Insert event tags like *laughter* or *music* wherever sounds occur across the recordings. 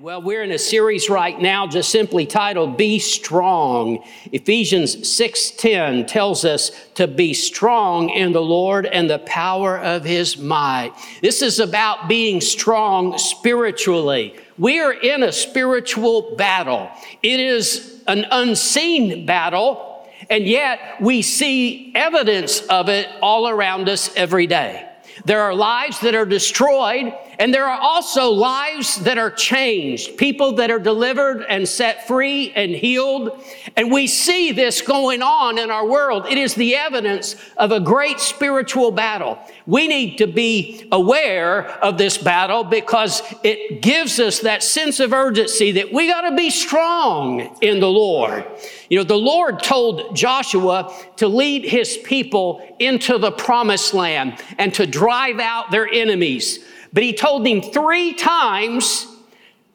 Well, we're in a series right now just simply titled Be Strong. Ephesians 6:10 tells us to be strong in the Lord and the power of his might. This is about being strong spiritually. We are in a spiritual battle. It is an unseen battle, and yet we see evidence of it all around us every day. There are lives that are destroyed, and there are also lives that are changed, people that are delivered and set free and healed. And we see this going on in our world. It is the evidence of a great spiritual battle. We need to be aware of this battle because it gives us that sense of urgency that we got to be strong in the Lord. You know, the Lord told Joshua to lead his people into the promised land and to drive out their enemies. But he told him three times,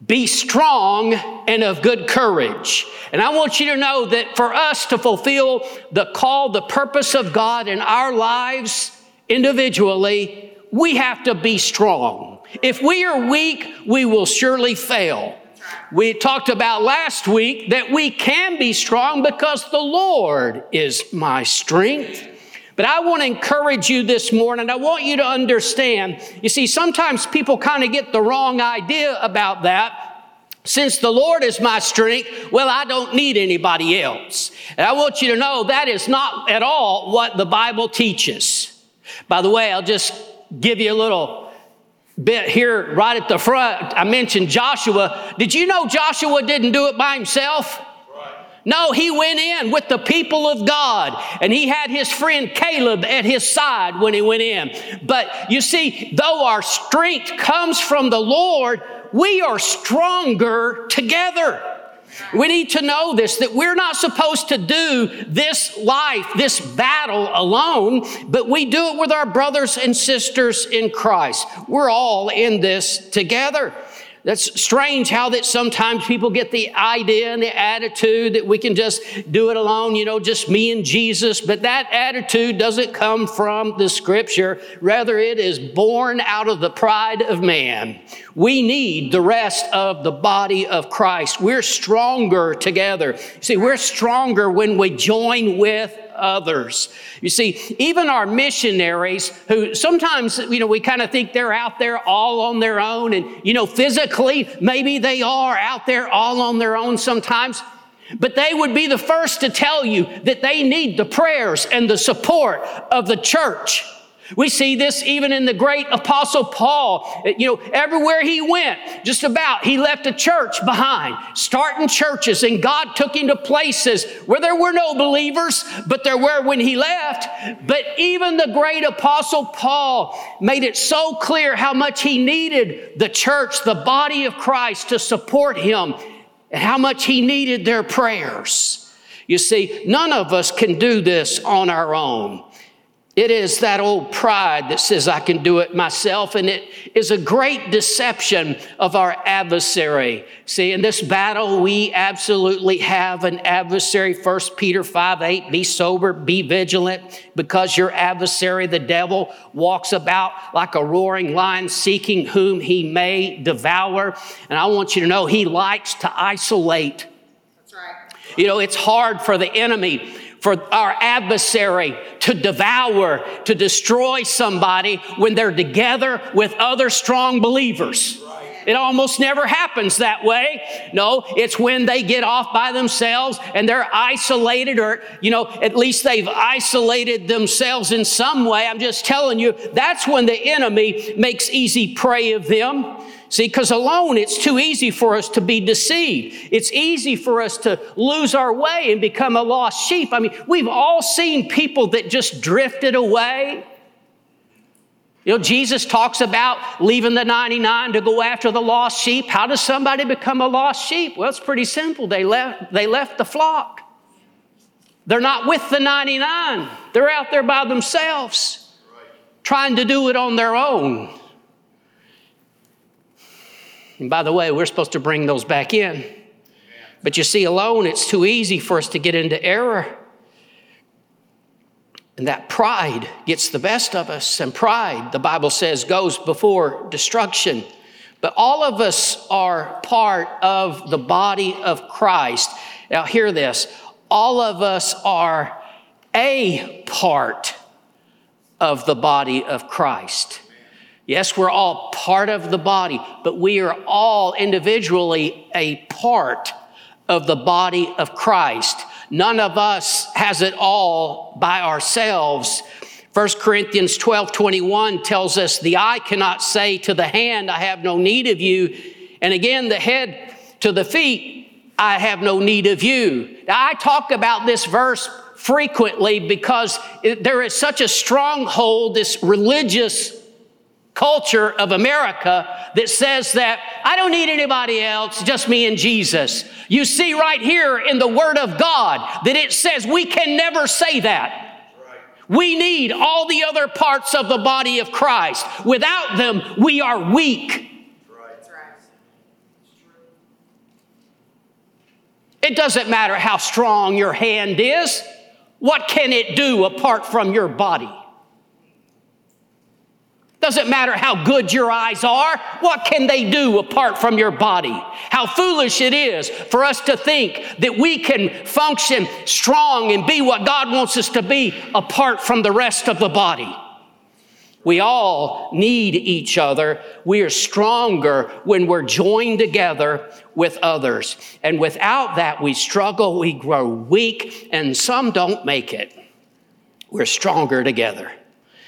be strong and of good courage. And I want you to know that for us to fulfill the call, the purpose of God in our lives individually, we have to be strong. If we are weak, we will surely fail. We talked about last week that we can be strong because the Lord is my strength. But I want to encourage you this morning. I want you to understand. You see, sometimes people kind of get the wrong idea about that. Since the Lord is my strength, well, I don't need anybody else. And I want you to know that is not at all what the Bible teaches. By the way, I'll just give you a little bit here right at the front, I mentioned Joshua. Did you know Joshua didn't do it by himself? No, he went in with the people of God and he had his friend Caleb at his side when he went in. But you see, though our strength comes from the Lord, we are stronger together. We need to know this that we're not supposed to do this life, this battle alone, but we do it with our brothers and sisters in Christ. We're all in this together. That's strange how that sometimes people get the idea and the attitude that we can just do it alone, you know, just me and Jesus. But that attitude doesn't come from the scripture. Rather, it is born out of the pride of man. We need the rest of the body of Christ. We're stronger together. See, we're stronger when we join with others. You see, even our missionaries who sometimes, you know, we kind of think they're out there all on their own. And, you know, physically, maybe they are out there all on their own sometimes. But they would be the first to tell you that they need the prayers and the support of the church. We see this even in the great apostle Paul. You know, everywhere he went, just about, he left a church behind, starting churches, and God took him to places where there were no believers, but there were when he left. But even the great apostle Paul made it so clear how much he needed the church, the body of Christ to support him, and how much he needed their prayers. You see, none of us can do this on our own. It is that old pride that says, I can do it myself. And it is a great deception of our adversary. See, in this battle, we absolutely have an adversary. 1 Peter 5 8, be sober, be vigilant, because your adversary, the devil, walks about like a roaring lion seeking whom he may devour. And I want you to know he likes to isolate. That's right. You know, it's hard for the enemy for our adversary to devour, to destroy somebody when they're together with other strong believers. It almost never happens that way. No, it's when they get off by themselves and they're isolated, or, you know, at least they've isolated themselves in some way. I'm just telling you, that's when the enemy makes easy prey of them. See, because alone it's too easy for us to be deceived. It's easy for us to lose our way and become a lost sheep. I mean, we've all seen people that just drifted away. You know, Jesus talks about leaving the 99 to go after the lost sheep. How does somebody become a lost sheep? Well, it's pretty simple. They left, they left the flock. They're not with the 99. They're out there by themselves, trying to do it on their own. And by the way, we're supposed to bring those back in. But you see, alone, it's too easy for us to get into error. And that pride gets the best of us. And pride, the Bible says, goes before destruction. But all of us are part of the body of Christ. Now, hear this all of us are a part of the body of Christ. Yes, we're all part of the body, but we are all individually a part of the body of Christ. None of us has it all by ourselves. 1 Corinthians 12 21 tells us, The eye cannot say to the hand, I have no need of you. And again, the head to the feet, I have no need of you. Now, I talk about this verse frequently because there is such a stronghold, this religious culture of America that says that I don't need anybody else, just me and Jesus. You see right here in the Word of God that it says we can never say that. We need all the other parts of the body of Christ. Without them, we are weak. It doesn't matter how strong your hand is. What can it do apart from your body? Doesn't matter how good your eyes are, what can they do apart from your body? How foolish it is for us to think that we can function strong and be what God wants us to be apart from the rest of the body. We all need each other. We are stronger when we're joined together with others. And without that, we struggle, we grow weak, and some don't make it. We're stronger together.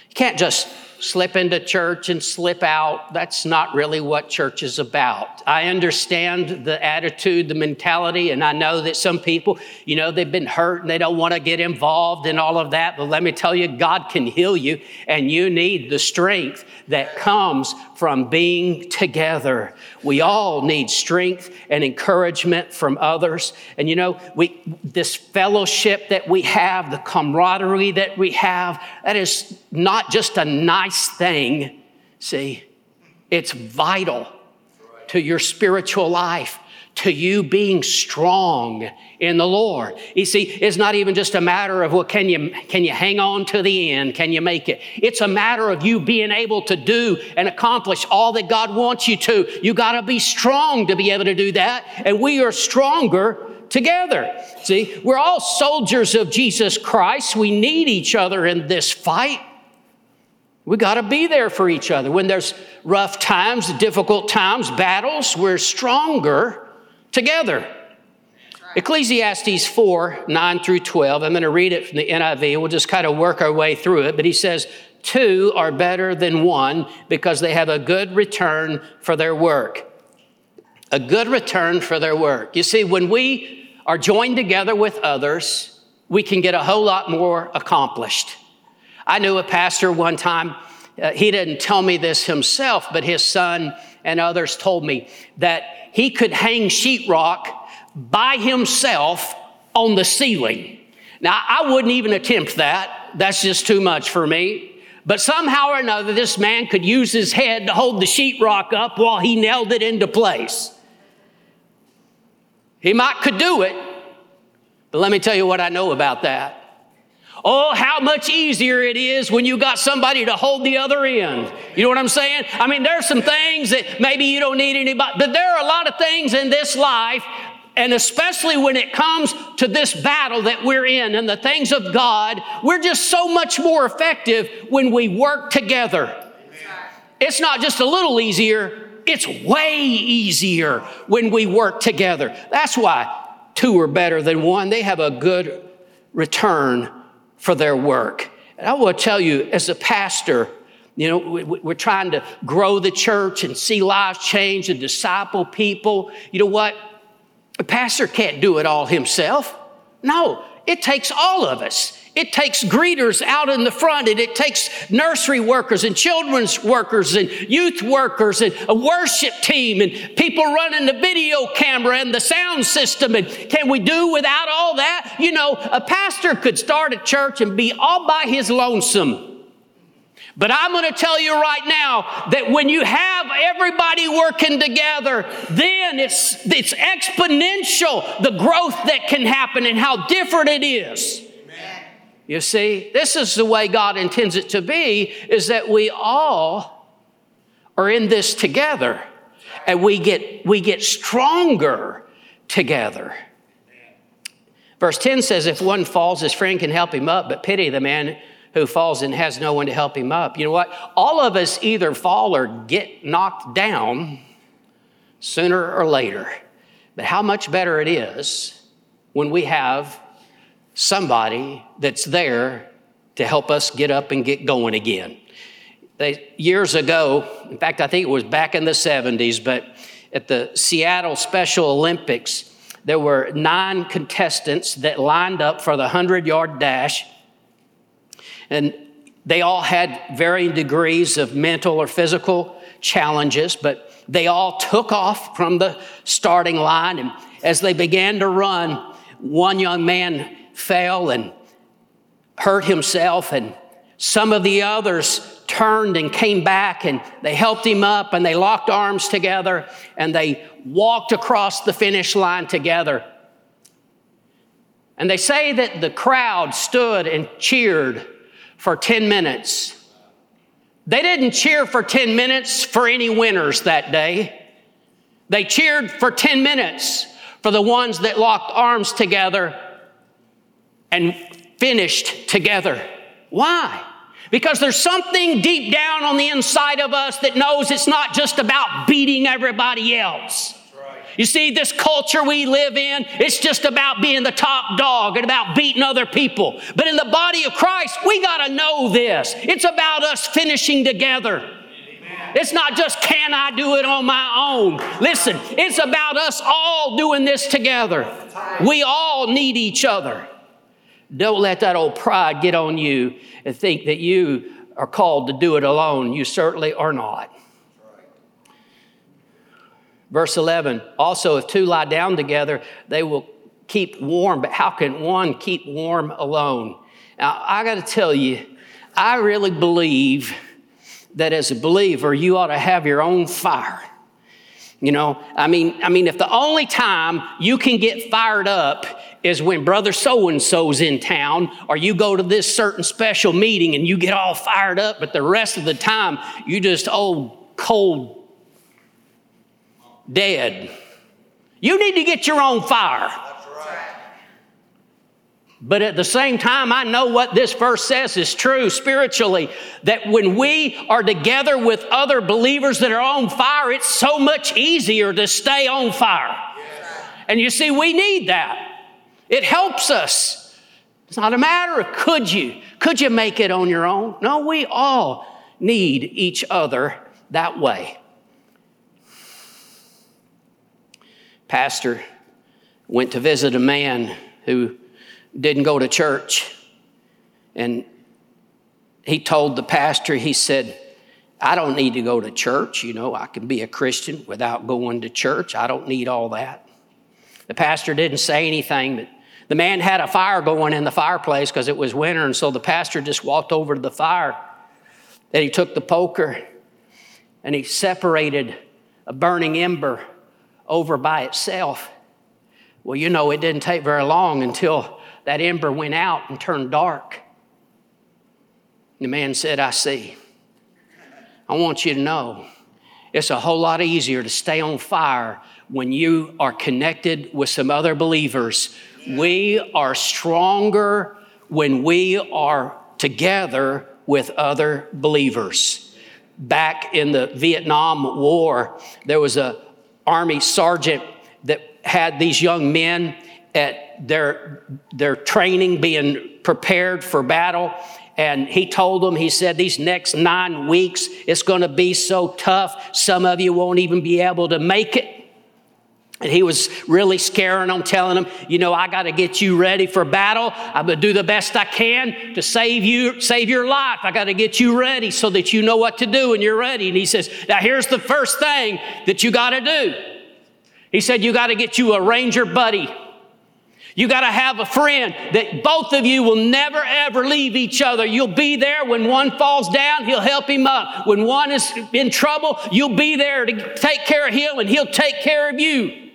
You can't just slip into church and slip out. That's not really what church is about. I understand the attitude, the mentality, and I know that some people, you know, they've been hurt and they don't want to get involved in all of that. But let me tell you, God can heal you, and you need the strength that comes from being together. We all need strength and encouragement from others. And you know, we this fellowship that we have, the camaraderie that we have, that is not just a nice thing. See, it's vital to your spiritual life to you being strong in the Lord. You see, it's not even just a matter of, well, can you, can you hang on to the end? Can you make it? It's a matter of you being able to do and accomplish all that God wants you to. You got to be strong to be able to do that. And we are stronger together. See, we're all soldiers of Jesus Christ. We need each other in this fight. We got to be there for each other. When there's rough times, difficult times, battles, we're stronger together. Ecclesiastes 4 9 through 12. I'm going to read it from the NIV. We'll just kind of work our way through it. But he says, Two are better than one because they have a good return for their work. A good return for their work. You see, when we are joined together with others, we can get a whole lot more accomplished. I knew a pastor one time, uh, he didn't tell me this himself, but his son and others told me that he could hang sheetrock by himself on the ceiling. Now, I wouldn't even attempt that. That's just too much for me. But somehow or another, this man could use his head to hold the sheetrock up while he nailed it into place. He might could do it, but let me tell you what I know about that. Oh, how much easier it is when you got somebody to hold the other end. You know what I'm saying? I mean, there's some things that maybe you don't need anybody, but there are a lot of things in this life, and especially when it comes to this battle that we're in and the things of God, we're just so much more effective when we work together. It's not just a little easier, it's way easier when we work together. That's why two are better than one. They have a good return for their work. And I will tell you, as a pastor, you know, we're trying to grow the church and see lives change and disciple people. You know what? A pastor can't do it all himself. No, it takes all of us. It takes greeters out in the front, and it takes nursery workers and children's workers and youth workers and a worship team and people running the video camera and the sound system. And can we do without all that? You know, a pastor could start a church and be all by his lonesome. But I'm going to tell you right now that when you have everybody working together, then it's, it's exponential the growth that can happen and how different it is. You see, this is the way God intends it to be is that we all are in this together. and we get, we get stronger together. Verse 10 says, If one falls, his friend can help him up, but pity the man who falls and has no one to help him up. You know what? All of us either fall or get knocked down sooner or later. But how much better it is when we have somebody that's there to help us get up and get going again. They, years ago, in fact, I think it was back in the 70s, but at the Seattle Special Olympics, there were nine contestants that lined up for the 100 yard dash and they all had varying degrees of mental or physical challenges, but they all took off from the starting line. And as they began to run, one young man fell and hurt himself, and some of the others turned and came back and they helped him up and they locked arms together and they walked across the finish line together. And they say that the crowd stood and cheered for 10 minutes. They didn't cheer for 10 minutes for any winners that day. They cheered for 10 minutes for the ones that locked arms together and finished together. Why? Because there's something deep down on the inside of us that knows it's not just about beating everybody else. You see, this culture we live in, it's just about being the top dog and about beating other people. But in the body of Christ, we got to know this. It's about us finishing together. It's not just can I do it on my own. Listen, it's about us all doing this together. We all need each other. Don't let that old pride get on you and think that you are called to do it alone. You certainly are not. Verse 11 also, if two lie down together, they will keep warm. But how can one keep warm alone? Now, I got to tell you, I really believe that as a believer, you ought to have your own fire. You know, I mean, I mean, if the only time you can get fired up is when brother so and so's in town, or you go to this certain special meeting and you get all fired up, but the rest of the time you just old cold dead. You need to get your own fire. But at the same time, I know what this verse says is true spiritually that when we are together with other believers that are on fire, it's so much easier to stay on fire. And you see, we need that. It helps us. It's not a matter of could you, could you make it on your own? No, we all need each other that way. Pastor went to visit a man who didn't go to church. And he told the pastor, he said, I don't need to go to church. You know, I can be a Christian without going to church. I don't need all that. The pastor didn't say anything, but the man had a fire going in the fireplace because it was winter. And so the pastor just walked over to the fire. Then he took the poker and he separated a burning ember over by itself. Well, you know, it didn't take very long until that ember went out and turned dark. The man said, I see. I want you to know it's a whole lot easier to stay on fire when you are connected with some other believers. We are stronger when we are together with other believers. Back in the Vietnam War, there was a army sergeant that had these young men at their, their training being prepared for battle. And he told them, he said, these next nine weeks, it's going to be so tough, some of you won't even be able to make it. And he was really scaring them, telling them, you know, I got to get you ready for battle. I'm going to do the best I can to save you, save your life. I got to get you ready so that you know what to do and you're ready. And he says, now here's the first thing that you got to do. He said, you got to get you a ranger buddy. You got to have a friend that both of you will never ever leave each other. You'll be there when one falls down, he'll help him up. When one is in trouble, you'll be there to take care of him and he'll take care of you.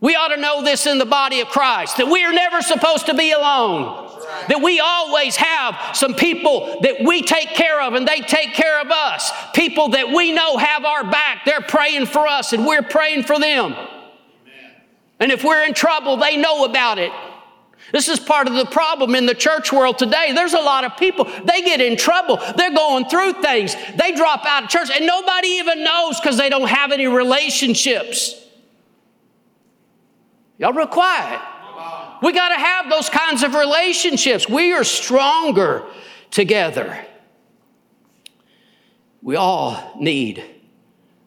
We ought to know this in the body of Christ that we are never supposed to be alone. That we always have some people that we take care of and they take care of us. People that we know have our back. They're praying for us and we're praying for them. And if we're in trouble, they know about it. This is part of the problem in the church world today. There's a lot of people, they get in trouble. They're going through things. They drop out of church and nobody even knows because they don't have any relationships. Y'all real quiet. We got to have those kinds of relationships. We are stronger together. We all need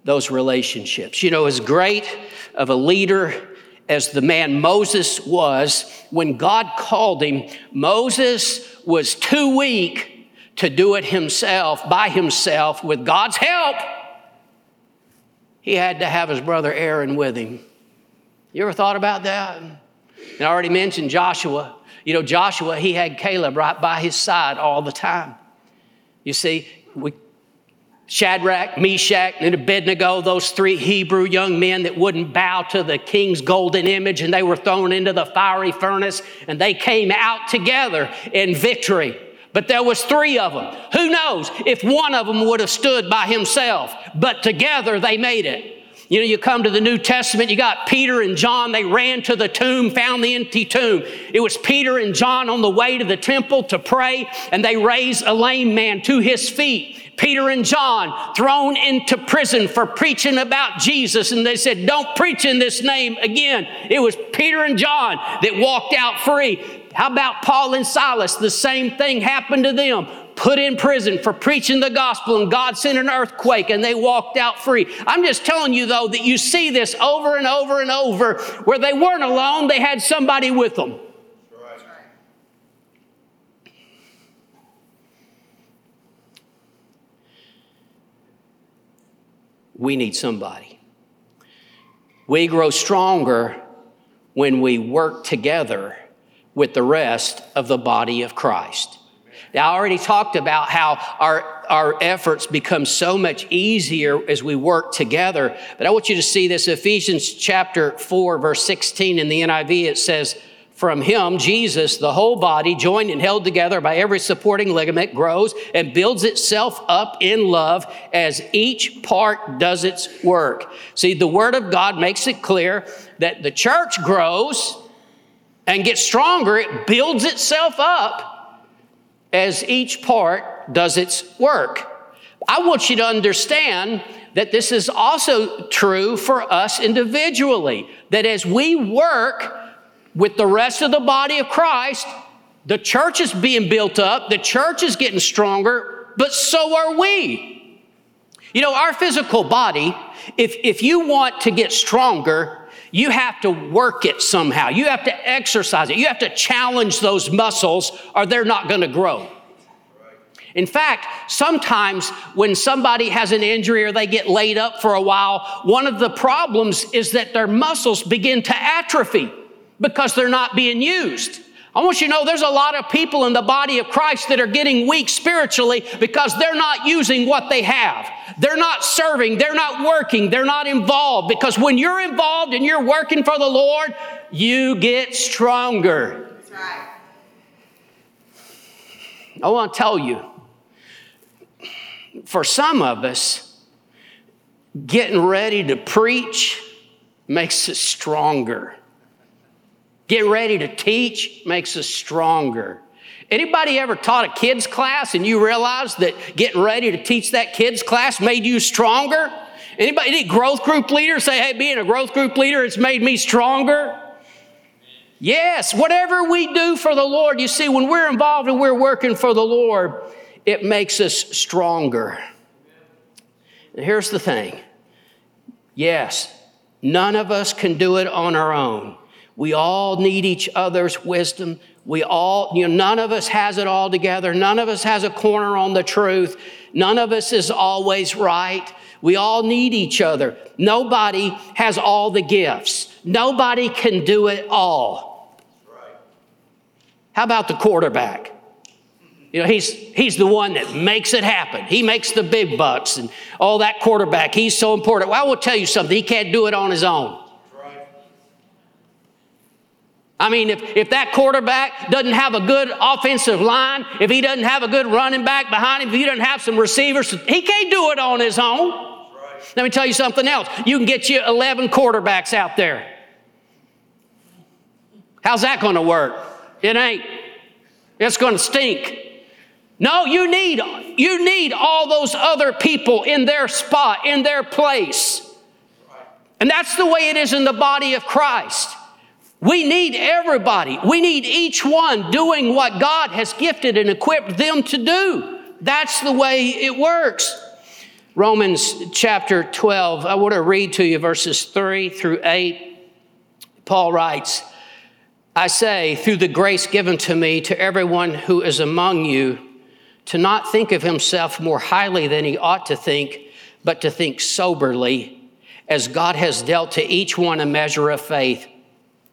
those relationships. You know, as great of a leader as the man Moses was, when God called him, Moses was too weak to do it himself, by himself, with God's help. He had to have his brother Aaron with him. You ever thought about that? And I already mentioned Joshua. You know, Joshua, he had Caleb right by his side all the time. You see, we Shadrach, Meshach, and Abednego, those three Hebrew young men that wouldn't bow to the king's golden image, and they were thrown into the fiery furnace, and they came out together in victory. But there was three of them. Who knows if one of them would have stood by himself, but together they made it. You know, you come to the New Testament, you got Peter and John, they ran to the tomb, found the empty tomb. It was Peter and John on the way to the temple to pray, and they raised a lame man to his feet. Peter and John thrown into prison for preaching about Jesus, and they said, Don't preach in this name again. It was Peter and John that walked out free. How about Paul and Silas? The same thing happened to them. Put in prison for preaching the gospel, and God sent an earthquake and they walked out free. I'm just telling you, though, that you see this over and over and over where they weren't alone, they had somebody with them. we need somebody. We grow stronger when we work together with the rest of the body of Christ. Now, I already talked about how our, our efforts become so much easier as we work together, but I want you to see this Ephesians chapter 4, verse 16 in the NIV. It says, from him, Jesus, the whole body, joined and held together by every supporting ligament, grows and builds itself up in love as each part does its work. See, the Word of God makes it clear that the church grows and gets stronger, it builds itself up as each part does its work. I want you to understand that this is also true for us individually, that as we work, with the rest of the body of Christ, the church is being built up, the church is getting stronger, but so are we. You know, our physical body, if, if you want to get stronger, you have to work it somehow. You have to exercise it. You have to challenge those muscles, or they're not going to grow. In fact, sometimes when somebody has an injury or they get laid up for a while, one of the problems is that their muscles begin to atrophy because they're not being used. I want you to know there's a lot of people in the body of Christ that are getting weak spiritually because they're not using what they have. They're not serving, they're not working, they're not involved. Because when you're involved and you're working for the Lord, you get stronger. That's right. I want to tell you, for some of us, getting ready to preach makes us stronger. Getting ready to teach makes us stronger. Anybody ever taught a kids class and you realized that getting ready to teach that kids class made you stronger? Anybody, any growth group leader say, hey, being a growth group leader, it's made me stronger? Yes, whatever we do for the Lord, you see, when we're involved and we're working for the Lord, it makes us stronger. And here's the thing yes, none of us can do it on our own. We all need each other's wisdom. We all, you know, none of us has it all together. None of us has a corner on the truth. None of us is always right. We all need each other. Nobody has all the gifts. Nobody can do it all. How about the quarterback? You know, he's, he's the one that makes it happen. He makes the big bucks and all that quarterback. He's so important. Well, I will tell you something. He can't do it on his own. I mean, if, if that quarterback doesn't have a good offensive line, if he doesn't have a good running back behind him, if he doesn't have some receivers, he can't do it on his own. Right. Let me tell you something else. You can get you 11 quarterbacks out there. How's that going to work? It ain't. It's going to stink. No, you need, you need all those other people in their spot, in their place. And that's the way it is in the body of Christ. We need everybody. We need each one doing what God has gifted and equipped them to do. That's the way it works. Romans chapter 12, I want to read to you verses 3 through 8. Paul writes, I say, through the grace given to me, to everyone who is among you, to not think of himself more highly than he ought to think, but to think soberly, as God has dealt to each one a measure of faith.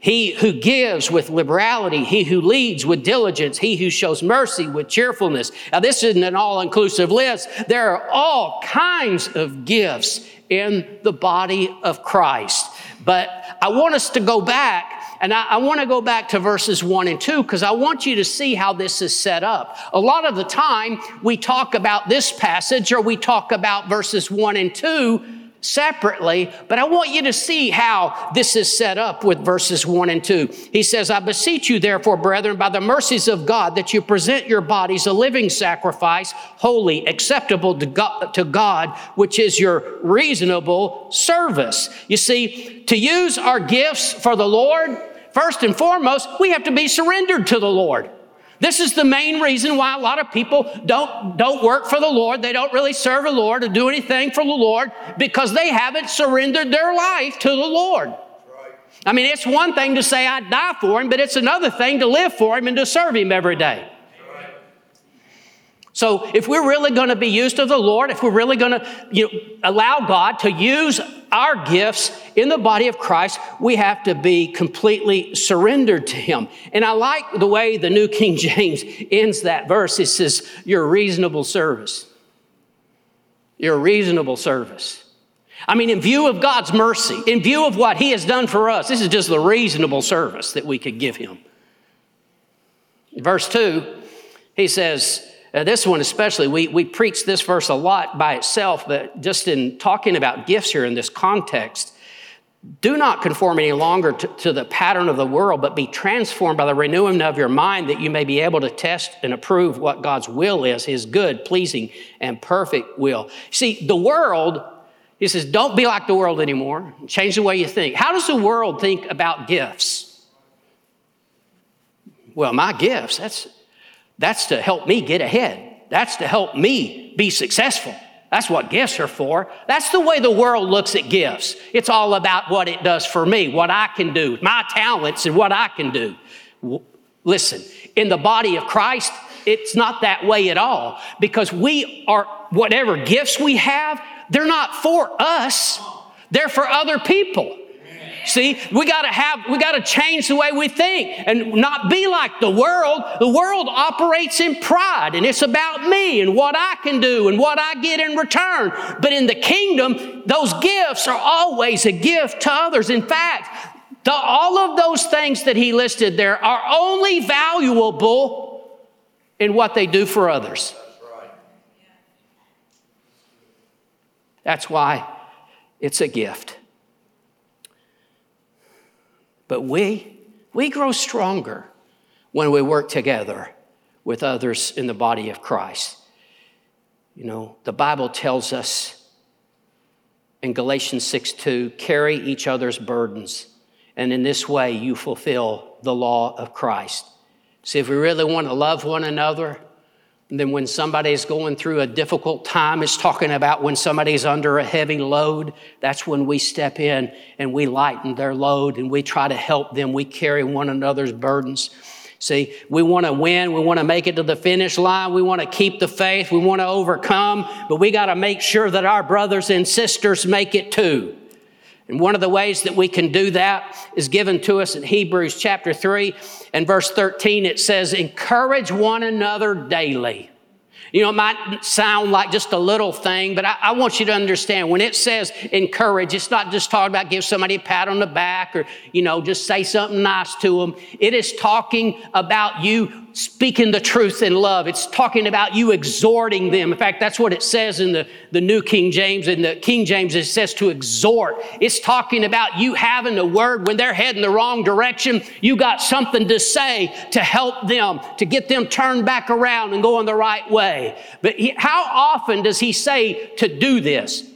he who gives with liberality, he who leads with diligence, he who shows mercy with cheerfulness. Now, this isn't an all inclusive list. There are all kinds of gifts in the body of Christ. But I want us to go back and I, I, want to go back to verses one and two because I want you to see how this is set up. A lot of the time we talk about this passage or we talk about verses one and two separately, but I want you to see how this is set up with verses 1 and 2. He says, I beseech you, therefore, brethren, by the mercies of God, that you present your bodies a living sacrifice, holy, acceptable to God, to God, which is your reasonable service. You see, to use our gifts for the Lord, first and foremost, we have to be surrendered to the Lord. This is the main reason why a lot of people don't, don't work for the Lord. They don't really serve the Lord or do anything for the Lord because they haven't surrendered their life to the Lord. I mean, it's one thing to say, I die for him, but it's another thing to live for him and to serve him every day. So if we're really going to be used of the Lord, if we're really going to you know, allow God to use our gifts in the body of Christ, we have to be completely surrendered to Him. And I like the way the New King *laughs* James ends that verse. It says, Your reasonable service. Your reasonable service. I mean, in view of God's mercy, in view of what He has done for us, this is just the reasonable service that we could give Him. verse 2, he says, uh, this one, especially, we, we preach this verse a lot by itself, but just in talking about gifts here in this context, do not conform any longer to, to, the pattern of the world, but be transformed by the renewing of your mind that you may be able to test and approve what God's will is, his good, pleasing, and perfect will. See, the world, he says, don't be like the world anymore. Change the way you think. How does the world think about gifts? Well, my gifts, that's that's to help me get ahead. That's to help me be successful. That's what gifts are for. That's the way the world looks at gifts. It's all about what it does for me, what I can do, my talents, and what I can do. Listen, in the body of Christ, it's not that way at all because we are, whatever gifts we have, they're not for us, they're for other people. See, we got to have, we got to change the way we think and not be like the world. The world operates in pride and it's about me and what I can do and what I get in return. But in the kingdom, those gifts are always a gift to others. In fact, the, all of those things that he listed there are only valuable in what they do for others. That's why it's a gift. But we, we grow stronger when we work together with others in the body of Christ. You know, the Bible tells us in Galatians 6 2, carry each other's burdens, and in this way you fulfill the law of Christ. See, if we really want to love one another, and then when somebody's going through a difficult time, it's talking about when somebody's under a heavy load. That's when we step in and we lighten their load and we try to help them. We carry one another's burdens. See, we want to win. We want to make it to the finish line. We want to keep the faith. We want to overcome, but we got to make sure that our brothers and sisters make it too. And one of the ways that we can do that is given to us in Hebrews chapter 3 and verse 13. It says, Encourage one another daily you know, it might sound like just a little thing, but I, I, want you to understand when it says encourage, it's not just talking about give somebody a pat on the back or, you know, just say something nice to them. It is talking about you speaking the truth in love. It's talking about you exhorting them. In fact, that's what it says in the, the New King James. In the King James, it says to exhort. It's talking about you having a word when they're heading the wrong direction. You got something to say to help them, to get them turned back around and going the right way. But he, how often does he say to do this?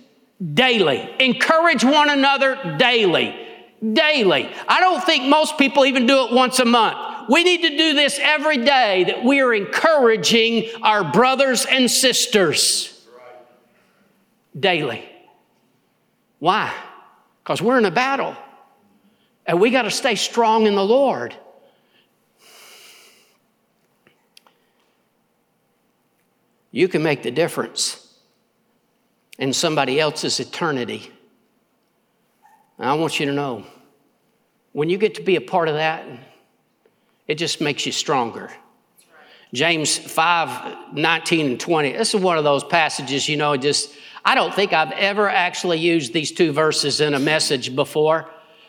Daily. Encourage one another daily. Daily. I don't think most people even do it once a month. We need to do this every day that we are encouraging our brothers and sisters daily. Why? Because we're in a battle and we got to stay strong in the Lord. You can make the difference in somebody else's eternity. And I want you to know when you get to be a part of that, it just makes you stronger. James 5 19 and 20. This is one of those passages, you know, just, I don't think I've ever actually used these two verses in a message before.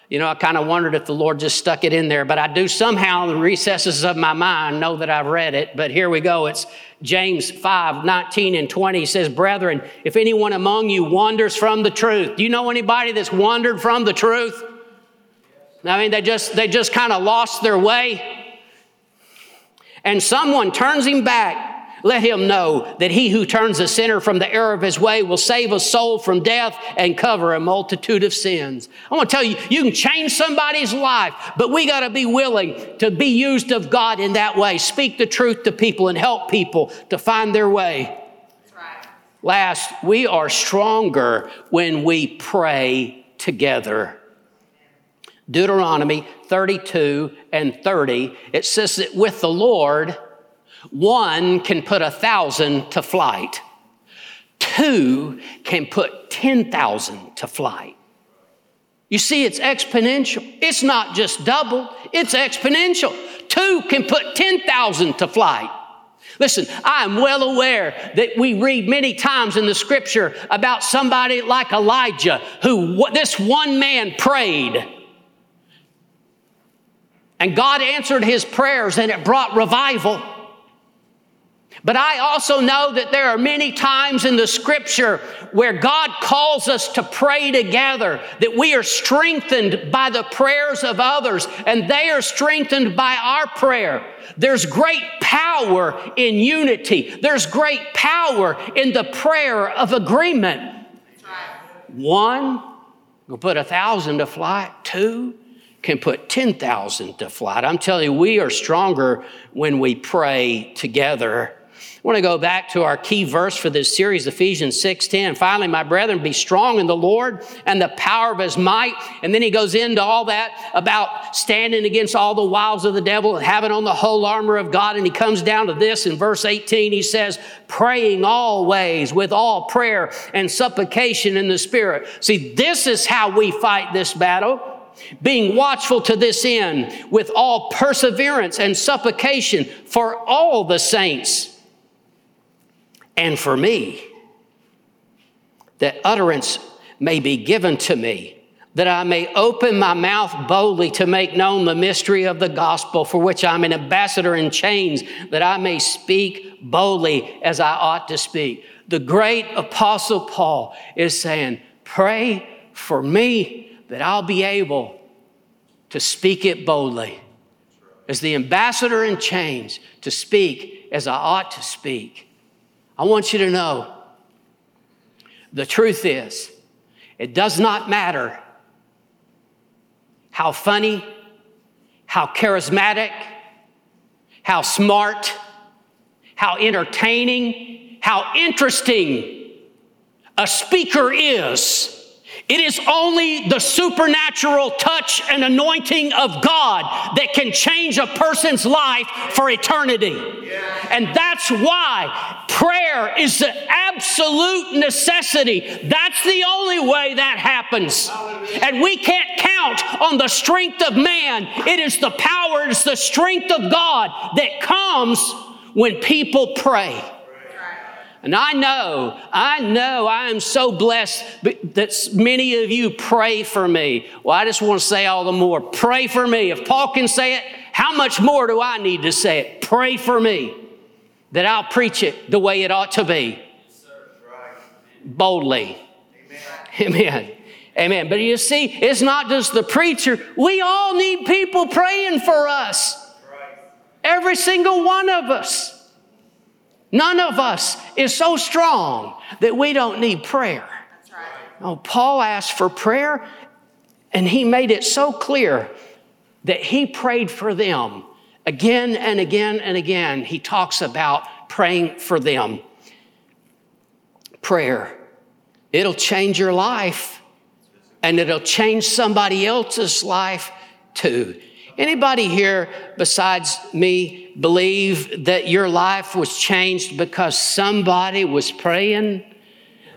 You know, I kind of wondered if the Lord just stuck it in there, but I do somehow in the recesses of my mind know that I've read it. But here we go. It's James 5 19 and 20 he says, Brethren, if anyone among you wanders from the truth, do you know anybody that's wandered from the truth? I mean, they just they just kind of lost their way and someone turns him back, let him know that he who turns a sinner from the error of his way will save a soul from death and cover a multitude of sins. I want to tell you, you can change somebody's life, but we got to be willing to be used of God in that way. Speak the truth to people and help people to find their way. Last, we are stronger when we pray together. Deuteronomy 32 and 30, it says that with the Lord, one can put a thousand to flight, two can put 10,000 to flight. You see, it's exponential. It's not just double, it's exponential. Two can put 10,000 to flight. Listen, I am well aware that we read many times in the scripture about somebody like Elijah who this one man prayed and God answered his prayers and it brought revival. But I also know that there are many times in the scripture where God calls us to pray together, that we are strengthened by the prayers of others and they are strengthened by our prayer. There's great power in unity. There's great power in the prayer of agreement. One will put a thousand to flight. Two can put 10,000 to flight. I'm telling you, we are stronger when we pray together. I want to go back to our key verse for this series, Ephesians 6:10. Finally, my brethren, be strong in the Lord and the power of his might. And then he goes into all that about standing against all the wiles of the devil and having on the whole armor of God. And he comes down to this in verse 18. He says, praying always with all prayer and supplication in the Spirit. See, this is how we fight this battle being watchful to this end with all perseverance and supplication for all the saints and for me, that utterance may be given to me, that I may open my mouth boldly to make known the mystery of the gospel, for which I'm an ambassador in chains, that I may speak boldly as I ought to speak. The great apostle Paul is saying, Pray for me that I'll be able to speak it boldly. As the ambassador in chains, to speak as I ought to speak. I want you to know the truth is, it does not matter how funny, how charismatic, how smart, how entertaining, how interesting a speaker is It is only the supernatural touch and anointing of God that can change a person's life for eternity. And that's why prayer is the absolute necessity. That's the only way that happens. And we can't count on the strength of man. It is the power, it's the strength of God that comes when people pray. And I know, I know I am so blessed that many of you pray for me. Well, I just want to say all the more pray for me. If Paul can say it, how much more do I need to say it? Pray for me that I'll preach it the way it ought to be. Boldly. Amen. Amen. Amen. But you see, it's not just the preacher. We all need people praying for us. Every single one of us. None of us is so strong that we don't need prayer. That's right. Oh, Paul asked for prayer, and he made it so clear that he prayed for them again and again and again. He talks about praying for them. Prayer, it'll change your life, and it'll change somebody else's life too. Anybody here besides me believe that your life was changed because somebody was praying?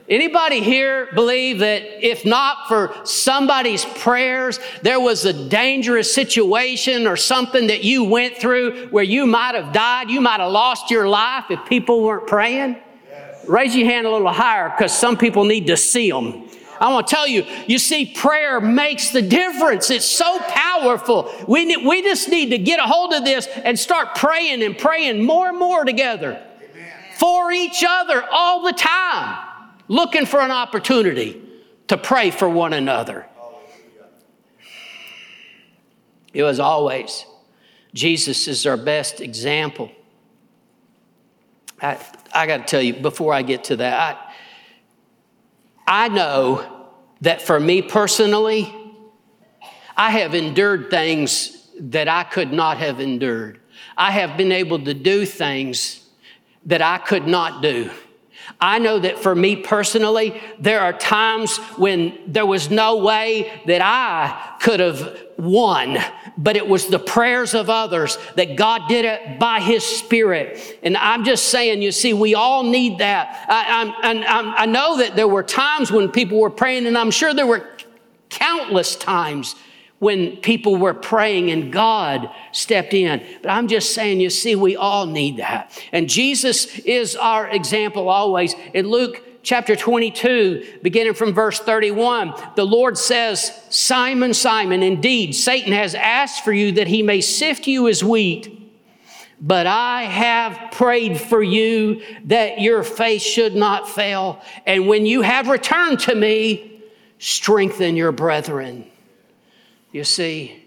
Anybody here believe that if not for somebody's prayers, there was a dangerous situation or something that you went through where you might have died, you might have lost your life if people weren't praying? Yes. Raise your hand a little higher because some people need to see them. I want to tell you, you see, prayer makes the difference. It's so powerful. We, need, we just need to get a hold of this and start praying and praying more and more together Amen. for each other all the time, looking for an opportunity to pray for one another. It was always, Jesus is our best example. I, I got to tell you, before I get to that, I, I know that for me personally, I have endured things that I could not have endured. I have been able to do things that I could not do. I know that for me personally, there are times when there was no way that I could have won, but it was the prayers of others that God did it by His Spirit. And I'm just saying, you see, we all need that. I, I, I know that there were times when people were praying, and I'm sure there were countless times when people were praying and God stepped in. But I'm just saying, you see, we all need that. And Jesus is our example always. In Luke chapter 22, beginning from verse 31, the Lord says, Simon, Simon, indeed, Satan has asked for you that he may sift you as wheat. But I have prayed for you that your faith should not fail. And when you have returned to me, strengthen your brethren. You see,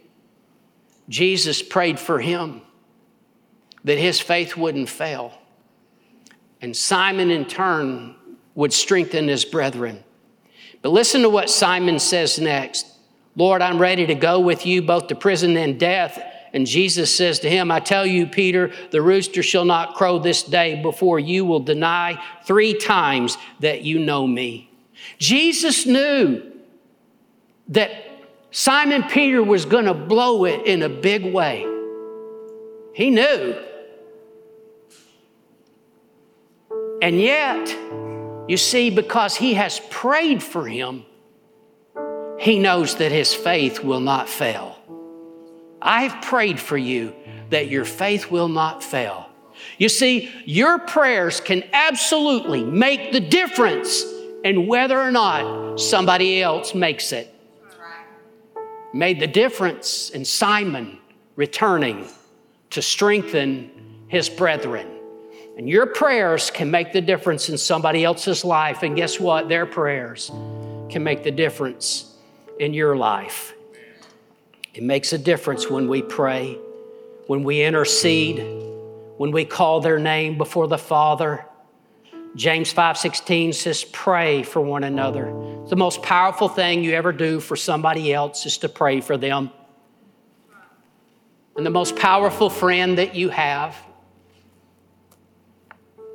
Jesus prayed for him that his faith wouldn't fail. And Simon, in turn, would strengthen his brethren. But listen to what Simon says next Lord, I'm ready to go with you both to prison and death. And Jesus says to him, I tell you, Peter, the rooster shall not crow this day before you will deny three times that you know me. Jesus knew that Simon Peter was going to blow it in a big way. He knew. And yet, you see, because he has prayed for him, he knows that his faith will not fail. I've prayed for you that your faith will not fail. You see, your prayers can absolutely make the difference in whether or not somebody else makes it made the difference in Simon returning to strengthen his brethren. And your prayers can make the difference in somebody else's life. And guess what? Their prayers can make the difference in your life. It makes a difference when we pray, when we intercede, when we call their name before the Father James 5:16 says pray for one another. The most powerful thing you ever do for somebody else is to pray for them. And the most powerful friend that you have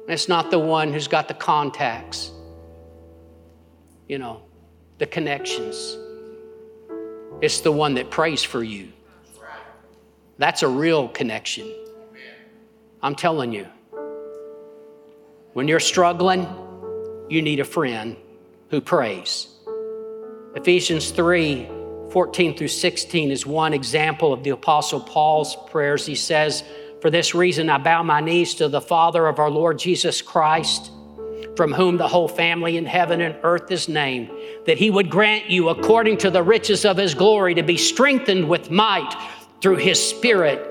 it's not the one who's got the contacts. You know, the connections. It's the one that prays for you. That's a real connection. I'm telling you. When you're struggling, you need a friend who prays. Ephesians 3 14 through 16 is one example of the Apostle Paul's prayers. He says, For this reason, I bow my knees to the Father of our Lord Jesus Christ, from whom the whole family in heaven and earth is named, that he would grant you, according to the riches of his glory, to be strengthened with might through his Spirit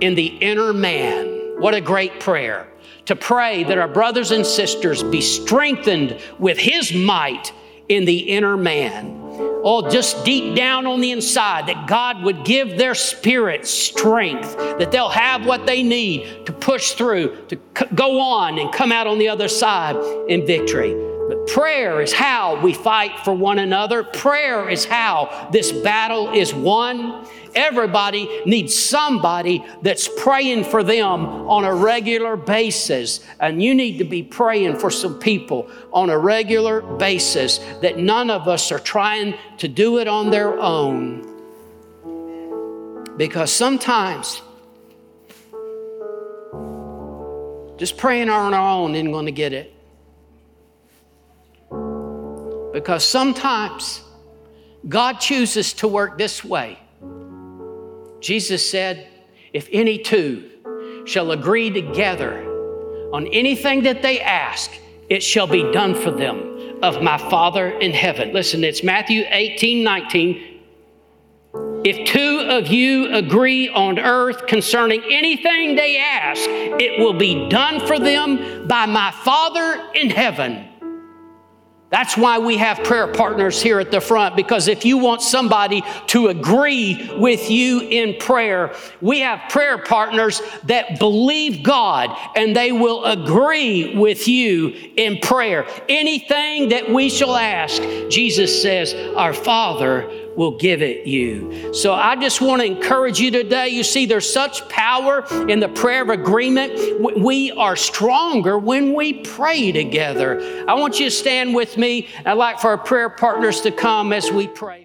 in the inner man. What a great prayer! To pray that our brothers and sisters be strengthened with his might in the inner man oh, just deep down on the inside, that God would give their spirit strength, that they'll have what they need to push through, to c- go on and come out on the other side in victory. But prayer is how we fight for one another. Prayer is how this battle is won. Everybody needs somebody that's praying for them on a regular basis. And you need to be praying for some people on a regular basis that none of us are trying to do it on their own. Because sometimes just praying on our own isn't going to get it. Because sometimes God chooses to work this way. Jesus said, If any two shall agree together on anything that they ask, it shall be done for them of my Father in heaven. Listen, it's Matthew 18 19. If two of you agree on earth concerning anything they ask, it will be done for them by my Father in heaven. That's why we have prayer partners here at the front, because if you want somebody to agree with you in prayer, we have prayer partners that believe God and they will agree with you in prayer. Anything that we shall ask, Jesus says, Our Father will give it you. So I just want to encourage you today. You see, there's such power in the prayer of agreement. We are stronger when we pray together. I want you to stand with me. I'd like for our prayer partners to come as we pray.